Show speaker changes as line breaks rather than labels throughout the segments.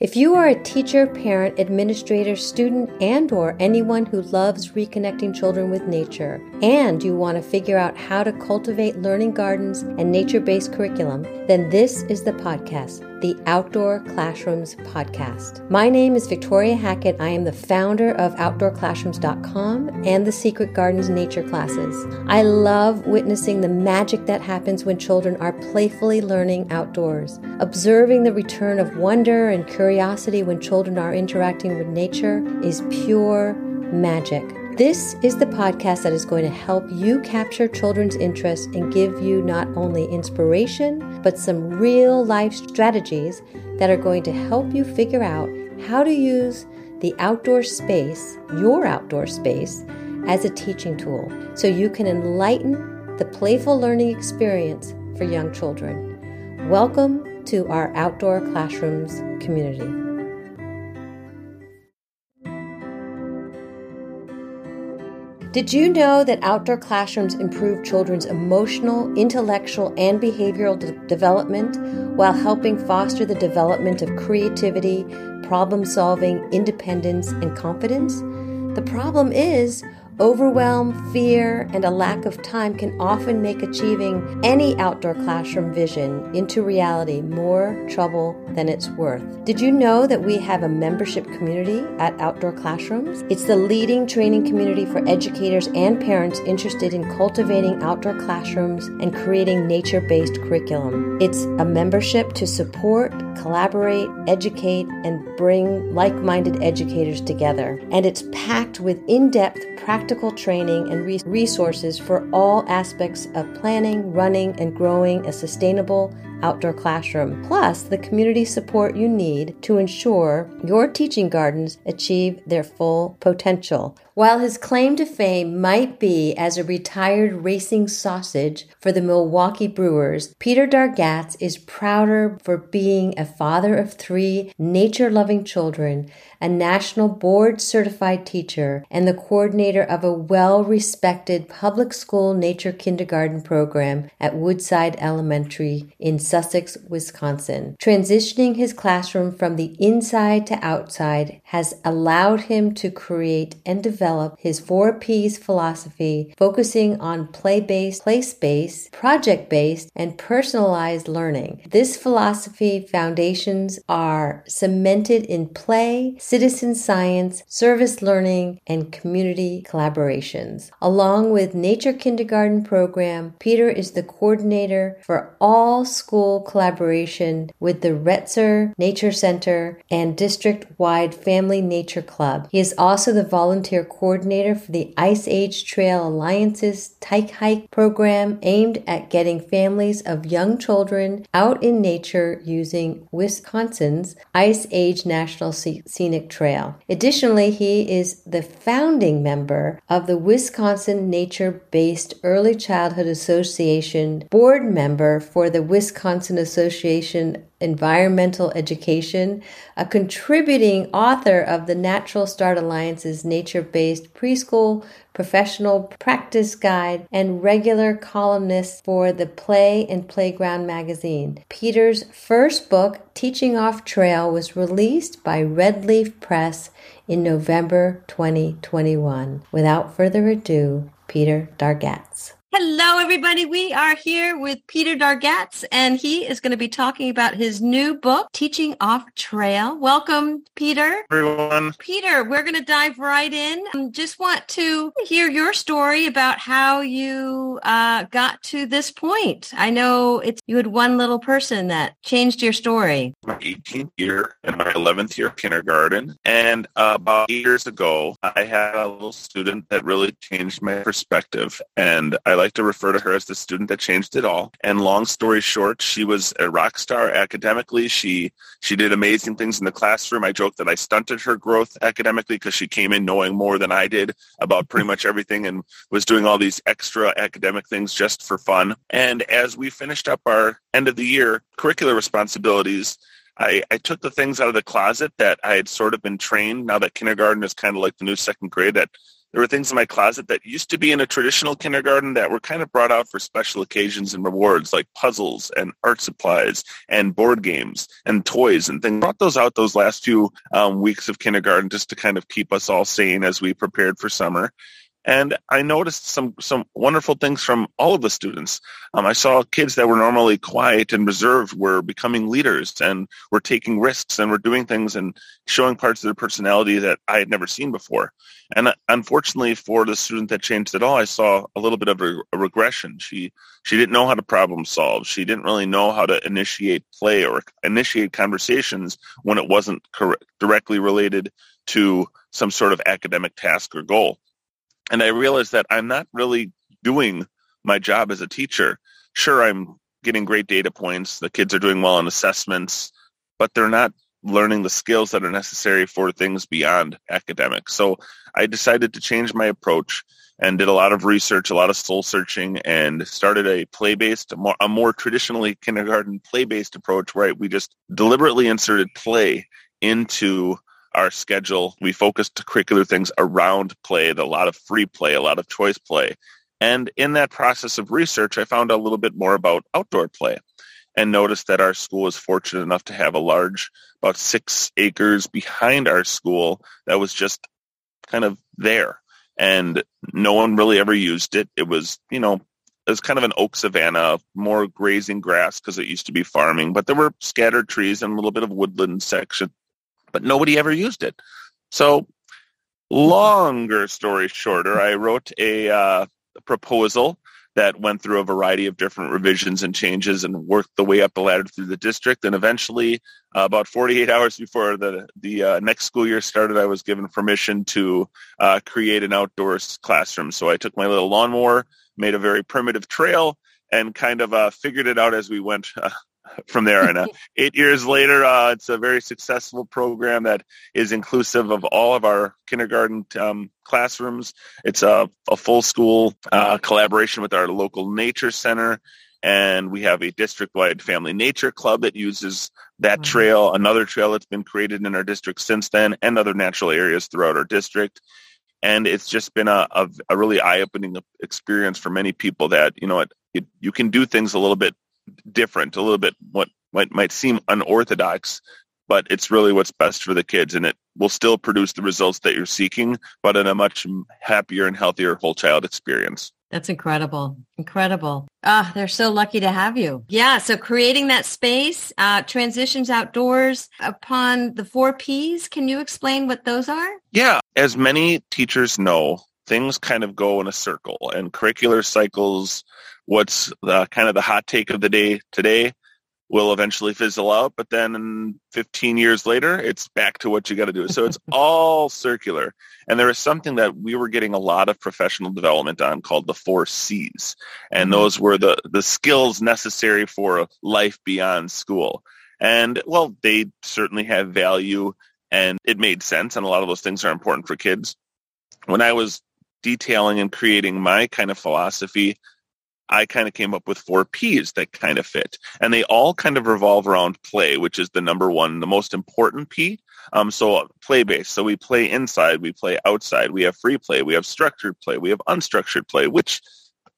If you are a teacher, parent, administrator, student, and or anyone who loves reconnecting children with nature and you want to figure out how to cultivate learning gardens and nature-based curriculum, then this is the podcast, the Outdoor Classrooms podcast. My name is Victoria Hackett. I am the founder of outdoorclassrooms.com and the Secret Gardens nature classes. I love witnessing the magic that happens when children are playfully learning outdoors, observing the return of wonder and curiosity when children are interacting with nature is pure magic. This is the podcast that is going to help you capture children's interest and give you not only inspiration, but some real life strategies that are going to help you figure out how to use the outdoor space, your outdoor space, as a teaching tool so you can enlighten the playful learning experience for young children. Welcome to our Outdoor Classrooms community. Did you know that outdoor classrooms improve children's emotional, intellectual, and behavioral de- development while helping foster the development of creativity, problem solving, independence, and confidence? The problem is, Overwhelm, fear, and a lack of time can often make achieving any outdoor classroom vision into reality more trouble than it's worth. Did you know that we have a membership community at Outdoor Classrooms? It's the leading training community for educators and parents interested in cultivating outdoor classrooms and creating nature based curriculum. It's a membership to support, collaborate, educate, and bring like minded educators together. And it's packed with in depth practical training and resources for all aspects of planning, running, and growing a sustainable outdoor classroom, plus the community support you need to ensure your teaching gardens achieve their full potential. While his claim to fame might be as a retired racing sausage for the Milwaukee Brewers, Peter Dargatz is prouder for being a father of three nature loving children, a national board certified teacher, and the coordinator of a well respected public school nature kindergarten program at Woodside Elementary in Sussex, Wisconsin. Transitioning his classroom from the inside to outside has allowed him to create and develop develop his four P's philosophy, focusing on play based, place based, project based, and personalized learning. This philosophy foundations are cemented in play, citizen science, service learning, and community collaborations. Along with Nature Kindergarten program, Peter is the coordinator for all school collaboration with the Retzer Nature Center and district wide Family Nature Club. He is also the volunteer coordinator for the Ice Age Trail Alliance's Tyke Hike program aimed at getting families of young children out in nature using Wisconsin's Ice Age National Scenic Trail. Additionally, he is the founding member of the Wisconsin Nature Based Early Childhood Association, board member for the Wisconsin Association environmental education, a contributing author of the Natural Start Alliance's nature based preschool professional practice guide, and regular columnist for the Play and Playground magazine. Peter's first book, Teaching Off Trail, was released by Redleaf Press in November 2021. Without further ado, Peter Dargatz. Hello, everybody. We are here with Peter Dargatz, and he is going to be talking about his new book, Teaching Off Trail. Welcome, Peter.
Everyone.
Peter, we're going to dive right in. Um, just want to hear your story about how you uh, got to this point. I know it's you had one little person that changed your story.
My 18th year and my 11th year of kindergarten, and uh, about eight years ago, I had a little student that really changed my perspective, and I like to refer to her as the student that changed it all. And long story short, she was a rock star academically. She she did amazing things in the classroom. I joke that I stunted her growth academically because she came in knowing more than I did about pretty much everything and was doing all these extra academic things just for fun. And as we finished up our end of the year curricular responsibilities, I, I, took the things out of the closet that I had sort of been trained now that kindergarten is kind of like the new second grade that there were things in my closet that used to be in a traditional kindergarten that were kind of brought out for special occasions and rewards, like puzzles and art supplies and board games and toys and things. Brought those out those last few um, weeks of kindergarten just to kind of keep us all sane as we prepared for summer. And I noticed some some wonderful things from all of the students. Um, I saw kids that were normally quiet and reserved were becoming leaders and were taking risks and were doing things and showing parts of their personality that I had never seen before. And uh, unfortunately, for the student that changed at all, I saw a little bit of a, a regression. She she didn't know how to problem solve. She didn't really know how to initiate play or initiate conversations when it wasn't cor- directly related to some sort of academic task or goal and I realized that I'm not really doing my job as a teacher. Sure, I'm getting great data points. The kids are doing well on assessments, but they're not learning the skills that are necessary for things beyond academics. So I decided to change my approach and did a lot of research, a lot of soul searching, and started a play-based, a more, a more traditionally kindergarten play-based approach where we just deliberately inserted play into our schedule. We focused curricular things around play, a lot of free play, a lot of choice play. And in that process of research, I found a little bit more about outdoor play and noticed that our school was fortunate enough to have a large, about six acres behind our school that was just kind of there. And no one really ever used it. It was, you know, it was kind of an oak savanna, more grazing grass because it used to be farming, but there were scattered trees and a little bit of woodland section but nobody ever used it. So longer story shorter, I wrote a, uh, proposal that went through a variety of different revisions and changes and worked the way up the ladder through the district. And eventually, uh, about 48 hours before the the uh, next school year started, I was given permission to uh, create an outdoors classroom. So I took my little lawnmower, made a very primitive trail, and kind of uh, figured it out as we went uh, from there. And uh, eight years later, uh, it's a very successful program that is inclusive of all of our kindergarten um, classrooms. It's a, a full school uh, collaboration with our local nature center. And we have a district-wide family nature club that uses that mm-hmm. trail, another trail that's been created in our district since then, and other natural areas throughout our district and it's just been a, a, a really eye-opening experience for many people that you know it, it, you can do things a little bit different, a little bit what might, might seem unorthodox, but it's really what's best for the kids and it will still produce the results that you're seeking, but in a much happier and healthier whole child experience.
That's incredible. Incredible. Ah, they're so lucky to have you. Yeah. So creating that space, uh, transitions outdoors upon the four P's. Can you explain what those are?
Yeah. As many teachers know, things kind of go in a circle and curricular cycles what's the, kind of the hot take of the day today will eventually fizzle out, but then 15 years later, it's back to what you got to do. So it's all circular. And there is something that we were getting a lot of professional development on called the four C's. And mm-hmm. those were the, the skills necessary for life beyond school. And well, they certainly have value and it made sense. And a lot of those things are important for kids. When I was detailing and creating my kind of philosophy, I kind of came up with four P's that kind of fit. And they all kind of revolve around play, which is the number one, the most important P. Um, so uh, play based. So we play inside, we play outside, we have free play, we have structured play, we have unstructured play, which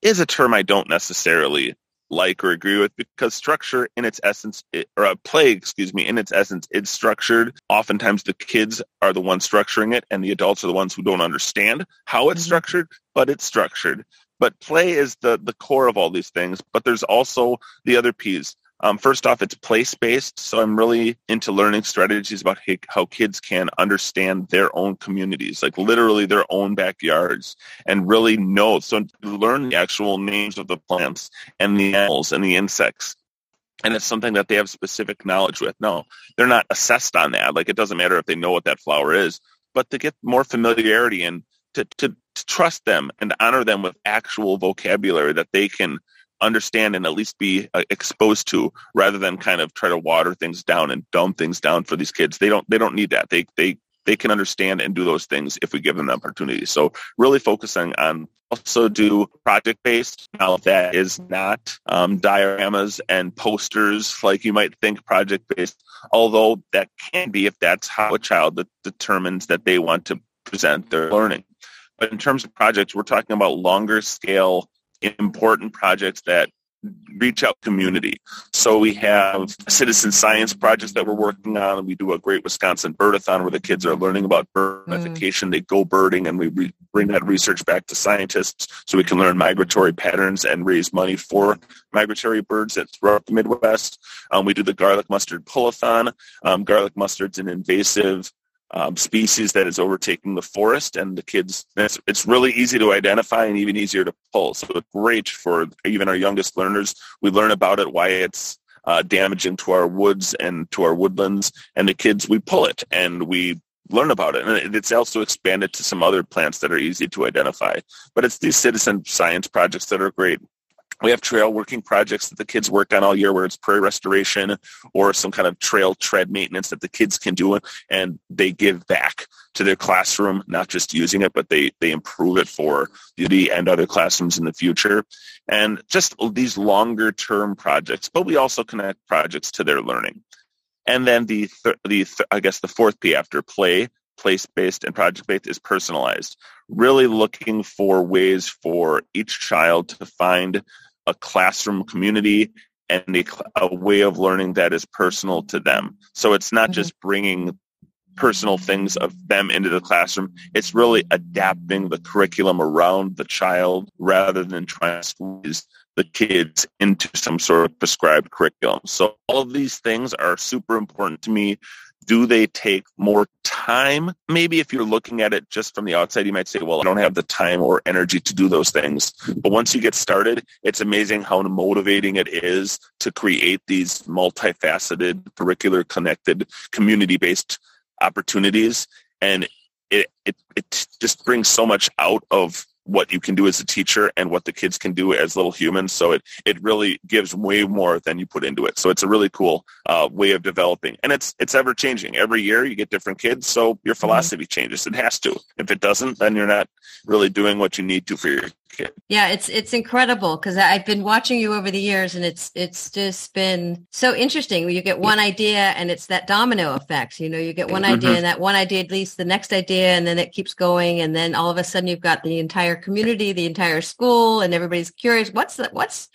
is a term I don't necessarily like or agree with because structure in its essence or a play excuse me in its essence it's structured oftentimes the kids are the ones structuring it and the adults are the ones who don't understand how it's mm-hmm. structured but it's structured but play is the, the core of all these things. But there's also the other P's. Um, first off, it's place-based. So I'm really into learning strategies about how kids can understand their own communities, like literally their own backyards and really know. So learn the actual names of the plants and the animals and the insects and it's something that they have specific knowledge with. No, they're not assessed on that. Like it doesn't matter if they know what that flower is, but to get more familiarity and to, to trust them and honor them with actual vocabulary that they can understand and at least be uh, exposed to rather than kind of try to water things down and dumb things down for these kids. They don't they don't need that. They they they can understand and do those things if we give them the opportunity. So really focusing on also do project based now that is not um, dioramas and posters like you might think project based although that can be if that's how a child determines that they want to present their learning But in terms of projects, we're talking about longer scale, important projects that reach out community. So we have citizen science projects that we're working on. We do a great Wisconsin birdathon where the kids are learning about birdification. Mm. They go birding and we re- bring that research back to scientists so we can learn migratory patterns and raise money for migratory birds that throughout the Midwest. Um, we do the garlic mustard pullathon. Um, garlic mustard's an invasive um, species that is overtaking the forest and the kids. It's, it's really easy to identify and even easier to pull. So it's great for even our youngest learners. We learn about it why it's uh, damaging to our woods and to our woodlands. And the kids we pull it and we learn about it. And it's also expanded to some other plants that are easy to identify. But it's these citizen science projects that are great we have trail working projects that the kids work on all year where it's prairie restoration or some kind of trail tread maintenance that the kids can do and they give back to their classroom, not just using it, but they, they improve it for the and other classrooms in the future. And just these longer term projects, but we also connect projects to their learning. And then the, th- the th- I guess the fourth P after play, place-based and project-based is personalized. Really looking for ways for each child to find a classroom community and a, a, way of learning that is personal to them. So it's not mm-hmm. just bringing personal things of them into the classroom. It's really adapting the curriculum around the child rather than trying to squeeze the kids into some sort of prescribed curriculum. So all of these things are super important to me do they take more time? Maybe if you're looking at it just from the outside, you might say, well, I don't have the time or energy to do those things. But once you get started, it's amazing how motivating it is to create these multifaceted, curricular connected, community-based opportunities. And it, it, it just brings so much out of what you can do as a teacher and what the kids can do as little humans. So it, it really gives way more than you put into it. So it's a really cool uh, way of developing. And it's it's ever changing. Every year you get different kids, so your mm-hmm. philosophy mm-hmm. changes. It has to. If it doesn't, then you're not really doing what you need to for your.
Yeah, it's it's incredible because I've been watching you over the years, and it's it's just been so interesting. You get one idea, and it's that domino effect. You know, you get one mm-hmm. idea, and that one idea leads to the next idea, and then it keeps going, and then all of a sudden you've got the entire community, the entire school, and everybody's curious. What's that? What's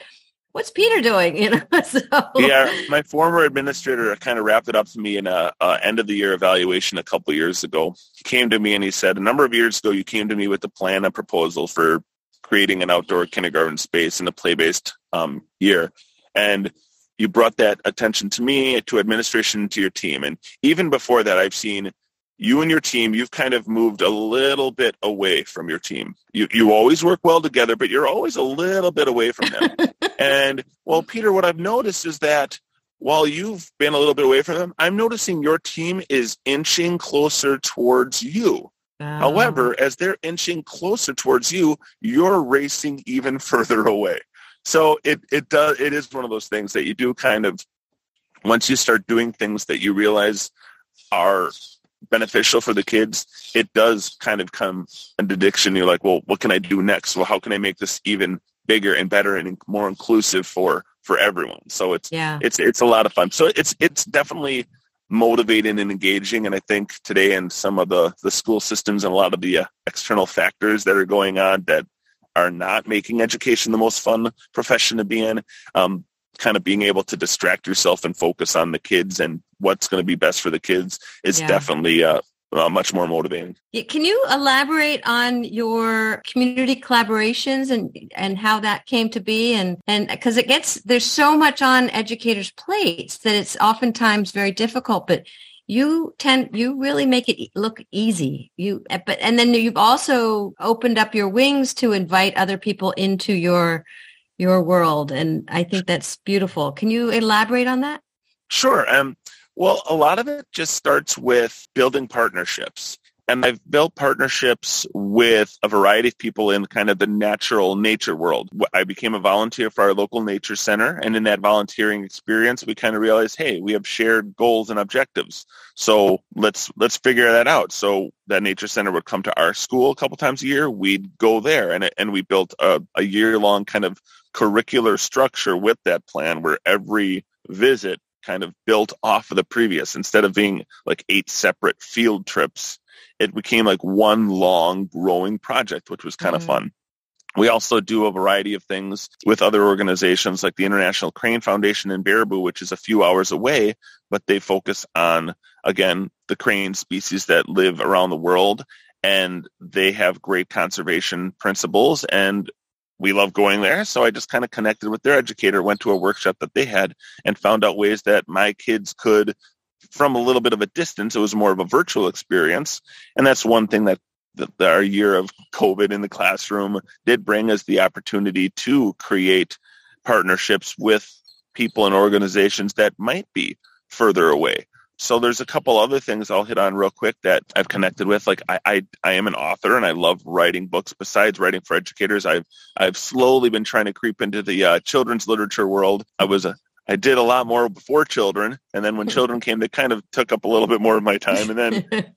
what's Peter doing? You know, so.
yeah, my former administrator kind of wrapped it up to me in a, a end of the year evaluation a couple years ago. He came to me and he said, a number of years ago, you came to me with a plan, a proposal for creating an outdoor kindergarten space in a play-based um, year. And you brought that attention to me, to administration, to your team. And even before that, I've seen you and your team, you've kind of moved a little bit away from your team. You, you always work well together, but you're always a little bit away from them. and well, Peter, what I've noticed is that while you've been a little bit away from them, I'm noticing your team is inching closer towards you. Ah. However, as they're inching closer towards you, you're racing even further away. So it, it does it is one of those things that you do kind of once you start doing things that you realize are beneficial for the kids, it does kind of come an addiction. You're like, well, what can I do next? Well, how can I make this even bigger and better and more inclusive for for everyone? So it's yeah. it's it's a lot of fun. So it's it's definitely motivating and engaging. And I think today in some of the, the school systems and a lot of the uh, external factors that are going on that are not making education the most fun profession to be in, um, kind of being able to distract yourself and focus on the kids and what's going to be best for the kids is yeah. definitely uh, uh, much more motivating.
Can you elaborate on your community collaborations and and how that came to be? And and because it gets there's so much on educators' plates that it's oftentimes very difficult, but you tend you really make it look easy. You but and then you've also opened up your wings to invite other people into your your world and i think that's beautiful. Can you elaborate on that?
Sure um well, a lot of it just starts with building partnerships. And I've built partnerships with a variety of people in kind of the natural nature world. I became a volunteer for our local nature center. And in that volunteering experience, we kind of realized, hey, we have shared goals and objectives. So let's, let's figure that out. So that nature center would come to our school a couple times a year. We'd go there and, and we built a, a year long kind of curricular structure with that plan where every visit kind of built off of the previous. Instead of being like eight separate field trips, it became like one long growing project, which was kind mm-hmm. of fun. We also do a variety of things with other organizations like the International Crane Foundation in Baraboo, which is a few hours away, but they focus on, again, the crane species that live around the world. And they have great conservation principles and we love going there. So I just kind of connected with their educator, went to a workshop that they had and found out ways that my kids could from a little bit of a distance. It was more of a virtual experience. And that's one thing that the, our year of COVID in the classroom did bring us the opportunity to create partnerships with people and organizations that might be further away. So there's a couple other things I'll hit on real quick that I've connected with. Like I, I, I am an author and I love writing books. Besides writing for educators, I've I've slowly been trying to creep into the uh, children's literature world. I was a I did a lot more before children, and then when children came, they kind of took up a little bit more of my time. And then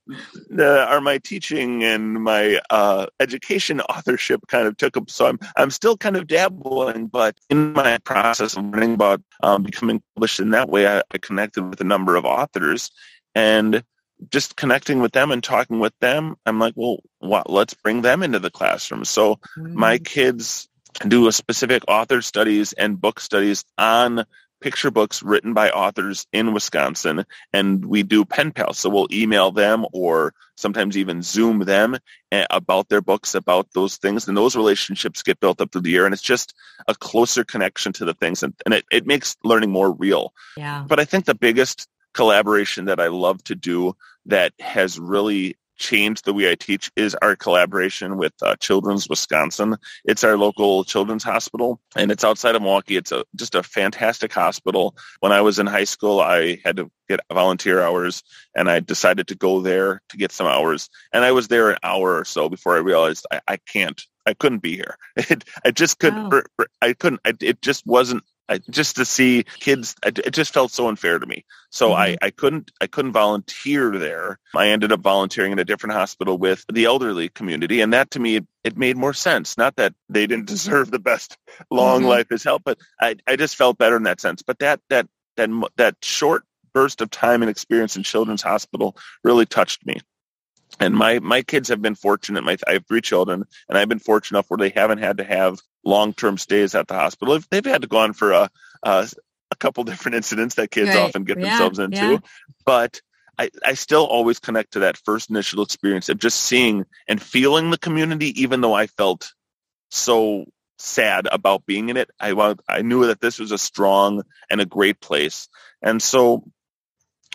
the, are my teaching and my uh, education authorship kind of took up. So I'm I'm still kind of dabbling, but in my process of learning about um, becoming published in that way, I, I connected with a number of authors, and just connecting with them and talking with them, I'm like, well, what, let's bring them into the classroom. So my mm. kids do a specific author studies and book studies on picture books written by authors in Wisconsin, and we do pen pals. So we'll email them or sometimes even Zoom them eh, about their books, about those things, and those relationships get built up through the year, and it's just a closer connection to the things, and, and it, it makes learning more real.
Yeah.
But I think the biggest collaboration that I love to do that has really changed the way I teach is our collaboration with uh, Children's Wisconsin. It's our local children's hospital, and it's outside of Milwaukee. It's a, just a fantastic hospital. When I was in high school, I had to get volunteer hours, and I decided to go there to get some hours. And I was there an hour or so before I realized I, I can't. I couldn't be here. It, I just couldn't. Wow. I couldn't. it just wasn't I, just to see kids, it just felt so unfair to me. So mm-hmm. I, I couldn't, I couldn't volunteer there. I ended up volunteering in a different hospital with the elderly community. And that to me, it, it made more sense. Not that they didn't deserve the best long mm-hmm. life as help, but I, I just felt better in that sense. But that, that, that, that short burst of time and experience in children's hospital really touched me and my my kids have been fortunate my i have three children and i've been fortunate enough where they haven't had to have long-term stays at the hospital. They've had to go on for a, a, a couple different incidents that kids right. often get yeah. themselves into, yeah. but I, I still always connect to that first initial experience of just seeing and feeling the community, even though I felt so sad about being in it. I, I knew that this was a strong and a great place. And so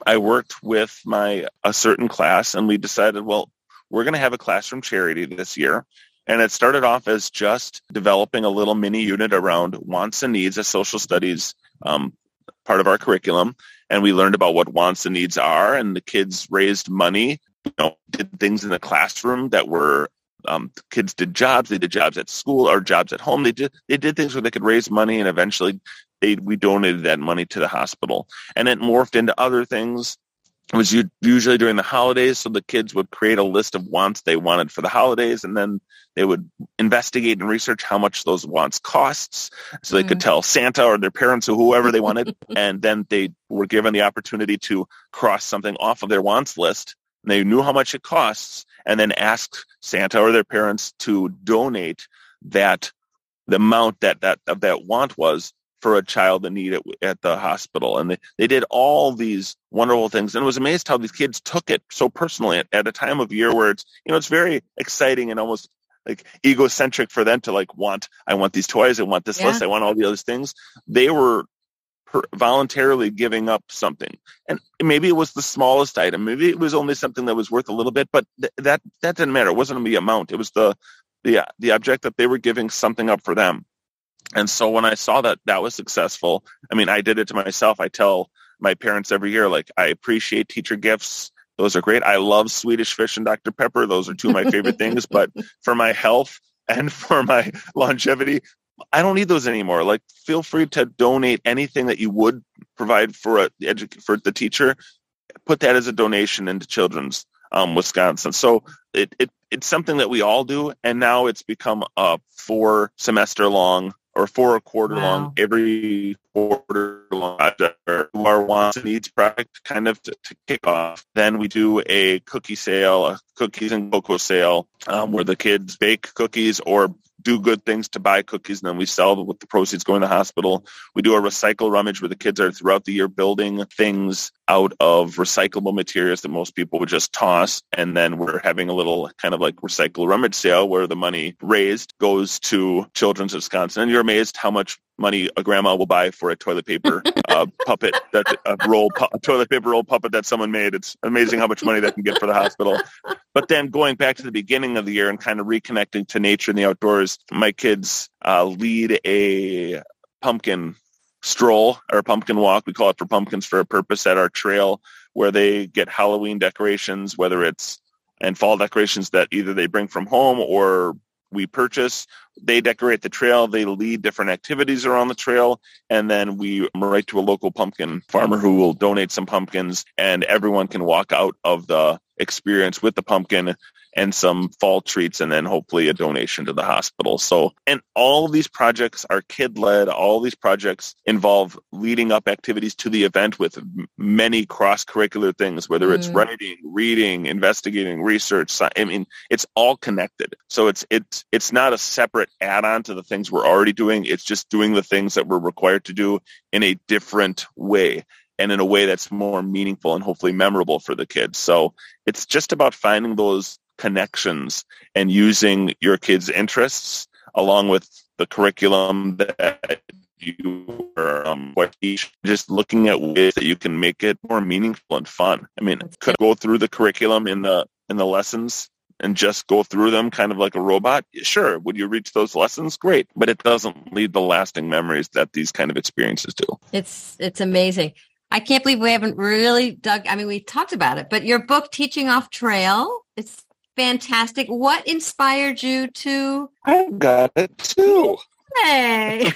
I worked with my a certain class and we decided, well, we're going to have a classroom charity this year and it started off as just developing a little mini unit around wants and needs, a social studies um, part of our curriculum. And we learned about what wants and needs are, and the kids raised money, you know, did things in the classroom that were um, kids did jobs. They did jobs at school or jobs at home. They did they did things where they could raise money, and eventually they we donated that money to the hospital. And it morphed into other things it was usually during the holidays, so the kids would create a list of wants they wanted for the holidays, and then they would investigate and research how much those wants costs, so they mm could tell Santa or their parents or whoever they wanted, and then they were given the opportunity to cross something off of their wants list. And they knew how much it costs, and then ask Santa or their parents to donate that the amount that that of that want was for a child in need at, at the hospital. And they, they did all these wonderful things. And was amazed how these kids took it so personally at, at a time of year where it's, you know, it's very exciting and almost like egocentric for them to like want, I want these toys, I want this yeah. list, I want all the other things. They were per- voluntarily giving up something. And maybe it was the smallest item. Maybe it was only something that was worth a little bit, but th- that, that didn't matter. It wasn't the amount. It was the, the, uh, the object that they were giving something up for them. And so when I saw that that was successful, I mean, I did it to myself. I tell my parents every year, like, I appreciate teacher gifts. Those are great. I love Swedish fish and Dr. Pepper. Those are two of my favorite things. But for my health and for my longevity, I don't need those anymore. Like, feel free to donate anything that you would provide for a edu- for the teacher. Put that as a donation into Children's um, Wisconsin. So it, it it's something that we all do, and now it's become a four semester long or four a quarter wow. long every quarter long our wants and needs project kind of to, to, kick off. Then we do a cookie sale, a cookies and cocoa sale, um, where the kids bake cookies or do good things to buy cookies and then we sell with the proceeds going to the hospital. We do a recycle rummage where the kids are throughout the year building things out of recyclable materials that most people would just toss. And then we're having a little kind of like recycle rummage sale where the money raised goes to Children's Wisconsin. And you're amazed how much money a grandma will buy for a toilet paper uh, puppet that a roll pu- a toilet paper roll puppet that someone made. It's amazing how much money that can get for the hospital. But then going back to the beginning of the year and kind of reconnecting to nature and the outdoors, my kids uh, lead a pumpkin stroll or pumpkin walk. We call it for pumpkins for a purpose at our trail where they get Halloween decorations, whether it's and fall decorations that either they bring from home or we purchase. They decorate the trail. They lead different activities around the trail. And then we write to a local pumpkin farmer who will donate some pumpkins and everyone can walk out of the experience with the pumpkin and some fall treats and then hopefully a donation to the hospital. So, and all of these projects are kid led. All these projects involve leading up activities to the event with many cross curricular things, whether it's mm. writing, reading, investigating, research. I mean, it's all connected. So it's, it's, it's not a separate add on to the things we're already doing. It's just doing the things that we're required to do in a different way and in a way that's more meaningful and hopefully memorable for the kids. So it's just about finding those connections and using your kids' interests along with the curriculum that you are um, just looking at ways that you can make it more meaningful and fun. I mean, could I go through the curriculum in the in the lessons and just go through them kind of like a robot? Sure. Would you reach those lessons? Great. But it doesn't lead the lasting memories that these kind of experiences do.
It's it's amazing. I can't believe we haven't really dug I mean we talked about it, but your book Teaching Off Trail, it's fantastic. What inspired you to?
I got it too.
Hey.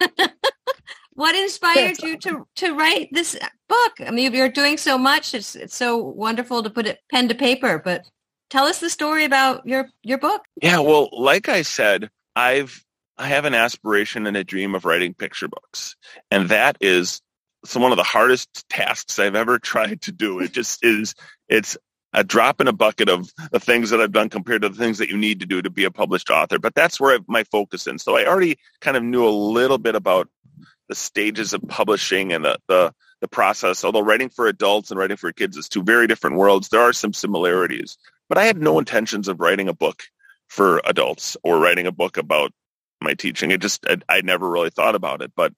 what inspired you to to write this book? I mean, you're doing so much. It's it's so wonderful to put it pen to paper. But tell us the story about your your book.
Yeah, well, like I said, I've I have an aspiration and a dream of writing picture books, and that is some one of the hardest tasks I've ever tried to do. It just is. It's a drop in a bucket of the things that I've done compared to the things that you need to do to be a published author. But that's where I, my focus is. So I already kind of knew a little bit about the stages of publishing and the, the, the process. Although writing for adults and writing for kids is two very different worlds, there are some similarities. But I had no intentions of writing a book for adults or writing a book about my teaching. It just I, I never really thought about it. But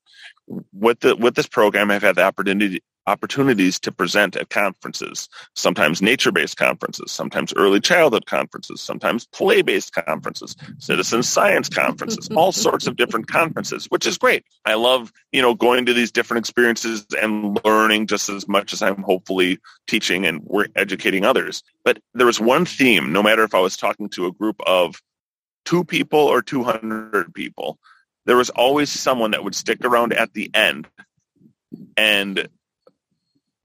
with the with this program, I've had the opportunity opportunities to present at conferences, sometimes nature-based conferences, sometimes early childhood conferences, sometimes play-based conferences, citizen science conferences, all sorts of different conferences, which is great. I love, you know, going to these different experiences and learning just as much as I'm hopefully teaching and we're educating others. But there was one theme, no matter if I was talking to a group of two people or 200 people, there was always someone that would stick around at the end and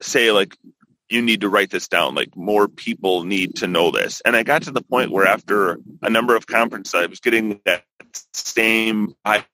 say like you need to write this down like more people need to know this and i got to the point where after a number of conferences i was getting that same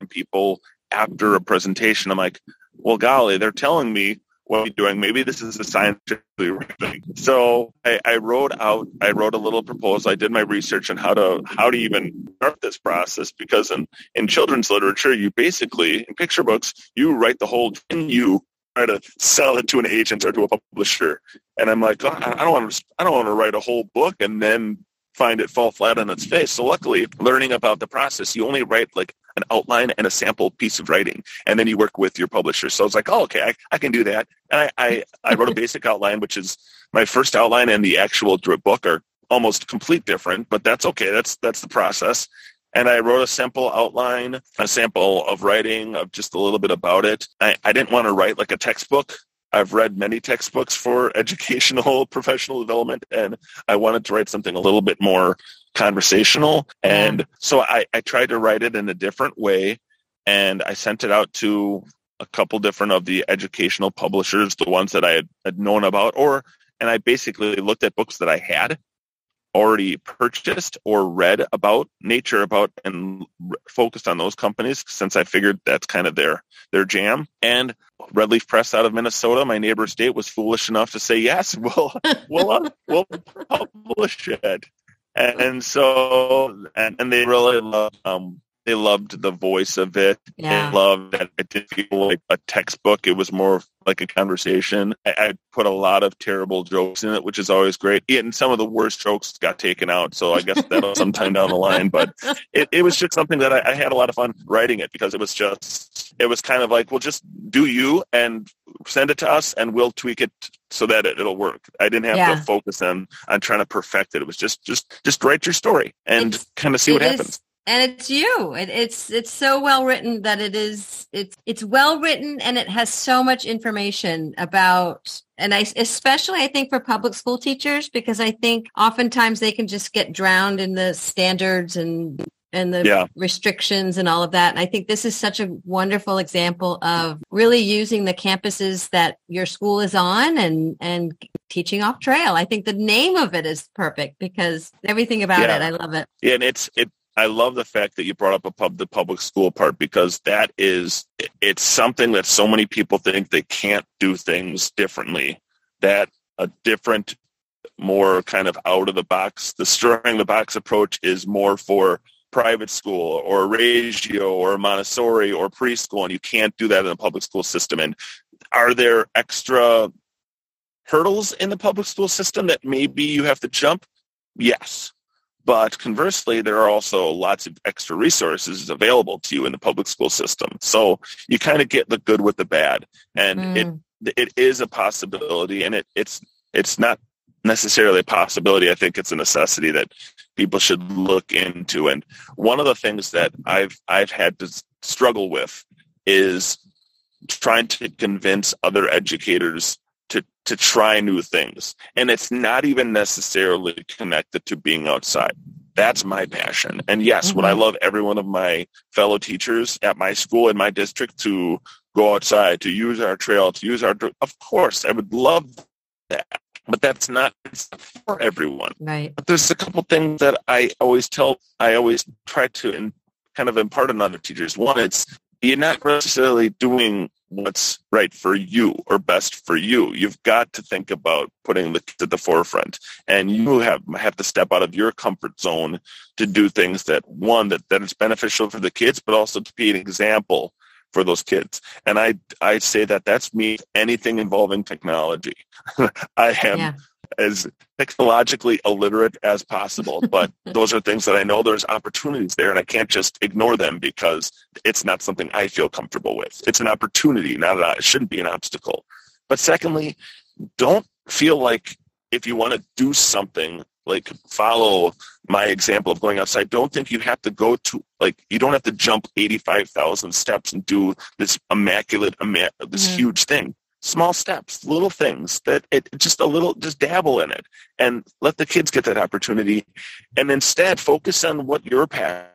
people after a presentation i'm like well golly they're telling me what I'm doing. Maybe this is a scientifically thing. So I, I, wrote out, I wrote a little proposal. I did my research on how to how to even start this process because in, in children's literature, you basically in picture books, you write the whole you try to sell it to an agent or to a publisher. And I'm like, oh, I don't want to, I don't want to write a whole book and then find it fall flat on its face. So luckily, learning about the process, you only write like an outline and a sample piece of writing, and then you work with your publisher. So it's like, oh, okay, I, I can do that. And I, I, I wrote a basic outline, which is my first outline and the actual book are almost complete different, but that's okay. That's that's the process and I wrote a sample outline, a sample of writing of just a little bit about it. I, I didn't want to write like a textbook. I've read many textbooks for educational professional development, and I wanted to write something a little bit more conversational. And so I, I tried to write it in a different way, and I sent it out to a couple different of the educational publishers, the ones that I had, had known about, or and I basically looked at books that I had already purchased or read about nature about and focused on those companies since I figured that's kind of their their jam. And Redleaf Press out of Minnesota, my neighbor state, was foolish enough to say yes, we'll we'll uh, we'll publish it. And so and, and they really love um, they loved the voice of it. Yeah. They loved that it didn't feel like a textbook. It was more like a conversation. I, I, put a lot of terrible jokes in it, which is always great. And some of the worst jokes got taken out. So I guess that'll sometime down the line. But it, it was just something that I, I had a lot of fun writing it because it was just, it was kind of like, well, just do you and send it to us and we'll tweak it so that it, will work. I didn't have yeah. to focus on, on trying to perfect it. It was just, just, just write your story and it's, kind of see what happens
and it's you it, it's it's so well written that it is it's it's well written and it has so much information about and I especially I think for public school teachers because I think oftentimes they can just get drowned in the standards and and the yeah. restrictions and all of that. And I think this is such a wonderful example of really using the campuses that your school is on and and teaching off trail. I think the name of it is perfect because everything about yeah. it, I love it.
Yeah, and it's it I love the fact that you brought up pub, the public school part because that is it's something that so many people think they can't do things differently. That a different, more kind of out of the box, the stirring the box approach is more for private school or Reggio or Montessori or preschool, and you can't do that in the public school system. And are there extra hurdles in the public school system that maybe you have to jump? Yes. But conversely, there are also lots of extra resources available to you in the public school system. So you kind of get the good with the bad. And mm. it it is a possibility and it, it's it's not necessarily a possibility. I think it's a necessity that people should look into. And one of the things that I've I've had to struggle with is trying to convince other educators to to try new things. And it's not even necessarily connected to being outside. That's my passion. And yes mm-hmm. would i love every one of my fellow teachers at my school in my district to go outside to use our trail to use our of course i would love that. But that's not for everyone.
Right.
But there's a couple things that i always tell i always try to in, kind of impart on other teachers. One it's you're not necessarily doing what's right for you or best for you. You've got to think about putting the kids at the forefront and you have have to step out of your comfort zone to do things that one that, that is beneficial for the kids, but also to be an example for those kids. And I I say that that's me anything involving technology. I am yeah as technologically illiterate as possible. But those are things that I know there's opportunities there and I can't just ignore them because it's not something I feel comfortable with. It's an opportunity, not a, it shouldn't be an obstacle. But secondly, don't feel like if you want to do something like follow my example of going outside don't think you have to go to like you don't have to jump 85,000 steps and do this immaculate this mm-hmm. huge thing small steps, little things that it just a little, just dabble in it and let the kids get that opportunity. And instead focus on what your passion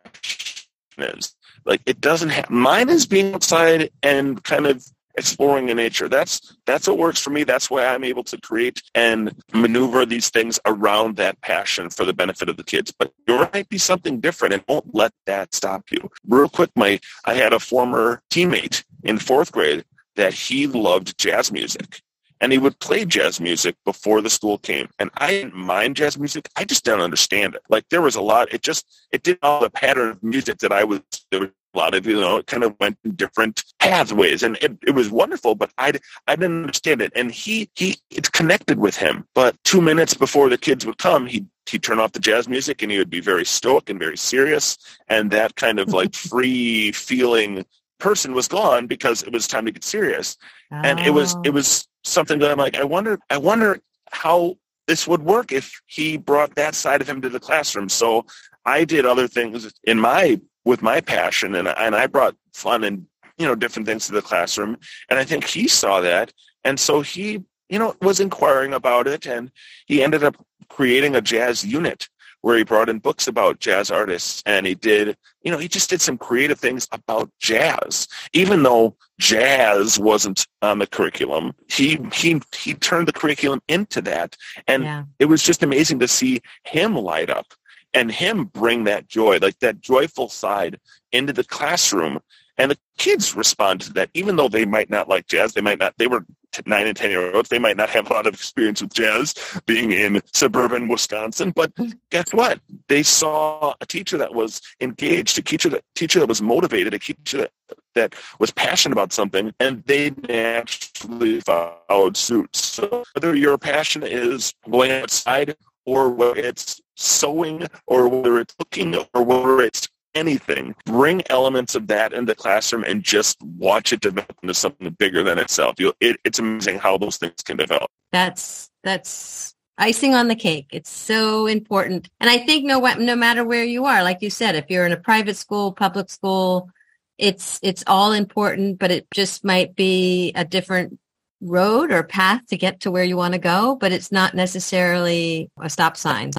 is. Like it doesn't have, mine is being outside and kind of exploring in nature. That's, that's what works for me. That's why I'm able to create and maneuver these things around that passion for the benefit of the kids. But yours might be something different and don't let that stop you. Real quick, my, I had a former teammate in fourth grade that he loved jazz music and he would play jazz music before the school came. And I didn't mind jazz music. I just don't understand it. Like there was a lot, it just, it did all the pattern of music that I was, there was a lot of, you know, it kind of went in different pathways and it, it was wonderful, but I, I didn't understand it. And he, he, it connected with him. But two minutes before the kids would come, he he'd turn off the jazz music and he would be very stoic and very serious and that kind of like free feeling person was gone because it was time to get serious. Oh. And it was it oh. was something that I'm like, I wonder I wonder how this would work if he brought that side of him to the classroom. So I did other things in my with my passion and and I brought fun and you know different things to the classroom and I think he saw that and so he you know was inquiring about it and he ended up creating a jazz unit where he brought in books about jazz artists and he did, you know, he just did some creative things about jazz. Even though jazz wasn't on the curriculum, he he he turned the curriculum into that. And yeah. it was just amazing to see him light up and him bring that joy, like that joyful side into the classroom. And the kids respond to that, even though they might not like jazz. They might not, they were nine and 10 year olds. They might not have a lot of experience with jazz being in suburban Wisconsin, but guess what? They saw a teacher that was engaged, a teacher that, teacher that was motivated, a teacher that, that was passionate about something, and they naturally followed suit. So whether your passion is going outside or whether it's sewing or whether it's cooking or whether it's anything, bring elements of that into the classroom and just watch it develop into something bigger than itself. You'll, it, it's amazing how those things can develop.
That's that's icing on the cake. It's so important. And I think no no matter where you are, like you said, if you're in a private school, public school, it's it's all important, but it just might be a different road or path to get to where you want to go, but it's not necessarily a stop sign.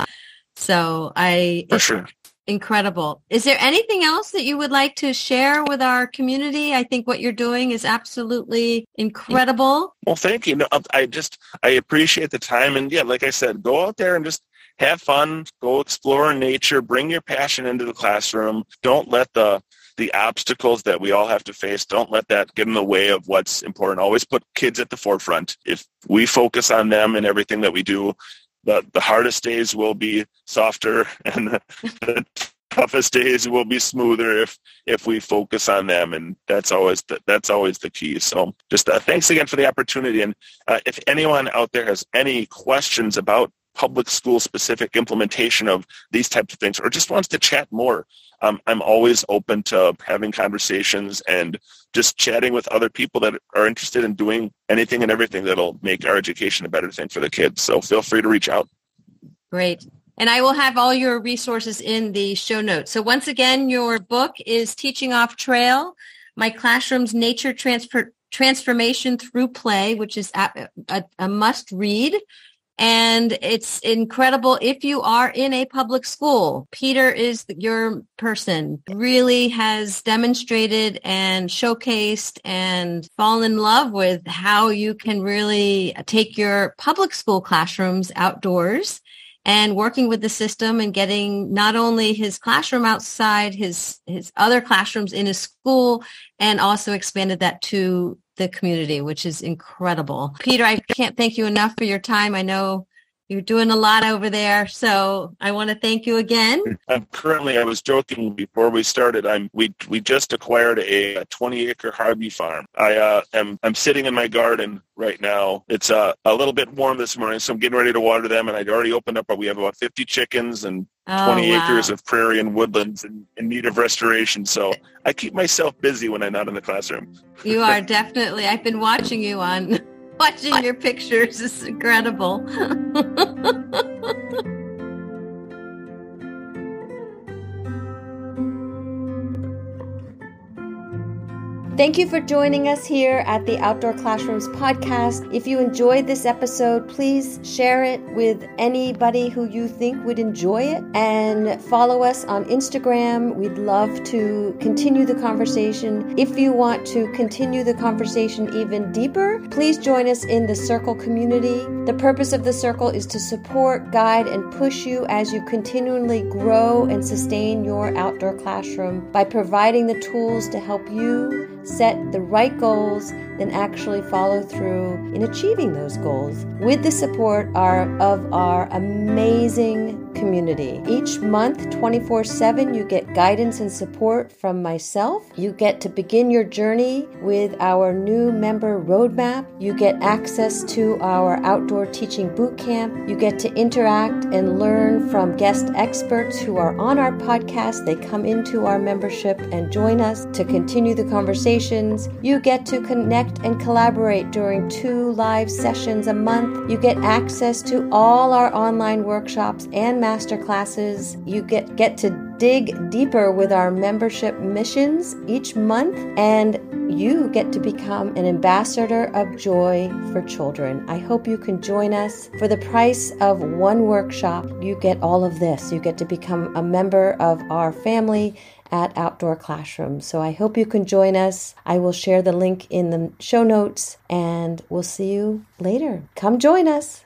So I,
For sure.
Incredible. Is there anything else that you would like to share with our community? I think what you're doing is absolutely incredible.
Well, thank you. No, um, I just, I appreciate the time. And yeah, like I said, go out there and just have fun, go explore nature, bring your passion into the classroom. Don't let the, the obstacles that we all have to face, don't let that get in the way of what's important. Always put kids at the forefront. If we focus on them and everything that we do, the, the hardest days will be softer and the, the toughest days will be smoother if if we focus on them. And that's always the, that's always the key. So just uh, thanks again for the opportunity. And uh, if anyone out there has any questions about public school specific implementation of these types of things or just wants to chat more um, i'm always open to having conversations and just chatting with other people that are interested in doing anything and everything that'll make our education a better thing for the kids so feel free to reach out
great and I will have all your resources in the show notes. So once again, your book is Teaching Off Trail, My Classroom's Nature Transfer, Transformation Through Play, which is a, a, a must read. And it's incredible if you are in a public school. Peter is your person, really has demonstrated and showcased and fallen in love with how you can really take your public school classrooms outdoors and working with the system and getting not only his classroom outside, his, his other classrooms in his school, and also expanded that to the community, which is incredible. Peter, I can't thank you enough for your time. I know you're doing a lot over there, so I want to thank you again.
I'm currently, I was joking before we started. I'm we we just acquired a, 20 acre Harvey farm. I uh, am I'm sitting in my garden right now. It's uh, a little bit warm this morning, so I'm getting ready to water them. And I'd already opened up. But we have about 50 chickens and oh, 20 wow. acres of prairie and woodlands in, in need of restoration. So I keep myself busy when I'm not in the classroom.
you are definitely. I've been watching you on watching your pictures is incredible. Thank you for joining us here at the Outdoor Classrooms podcast. If you enjoyed this episode, please share it with anybody who you think would enjoy it and follow us on Instagram. We'd love to continue the conversation. If you want to continue the conversation even deeper, please join us in the Circle community. The purpose of the Circle is to support, guide, and push you as you continually grow and sustain your outdoor classroom by providing the tools to help you set the right goals, then actually follow through in achieving those goals with the support of our amazing community. Each month, 24 7, you get guidance and support from myself. You get to begin your journey with our new member roadmap. You get access to our outdoor teaching boot camp. You get to interact and learn from guest experts who are on our podcast. They come into our membership and join us to continue the conversation You get to connect and collaborate during two live sessions a month. You get access to all our online workshops and masterclasses. You get, get to dig deeper with our membership missions each month, and you get to become an ambassador of joy for children. I hope you can join us. For the price of one workshop, you get all of this. You get to become a member of our family at Outdoor Classroom. So I hope you can join us. I will share the link in the show notes and we'll see you later. Come join us.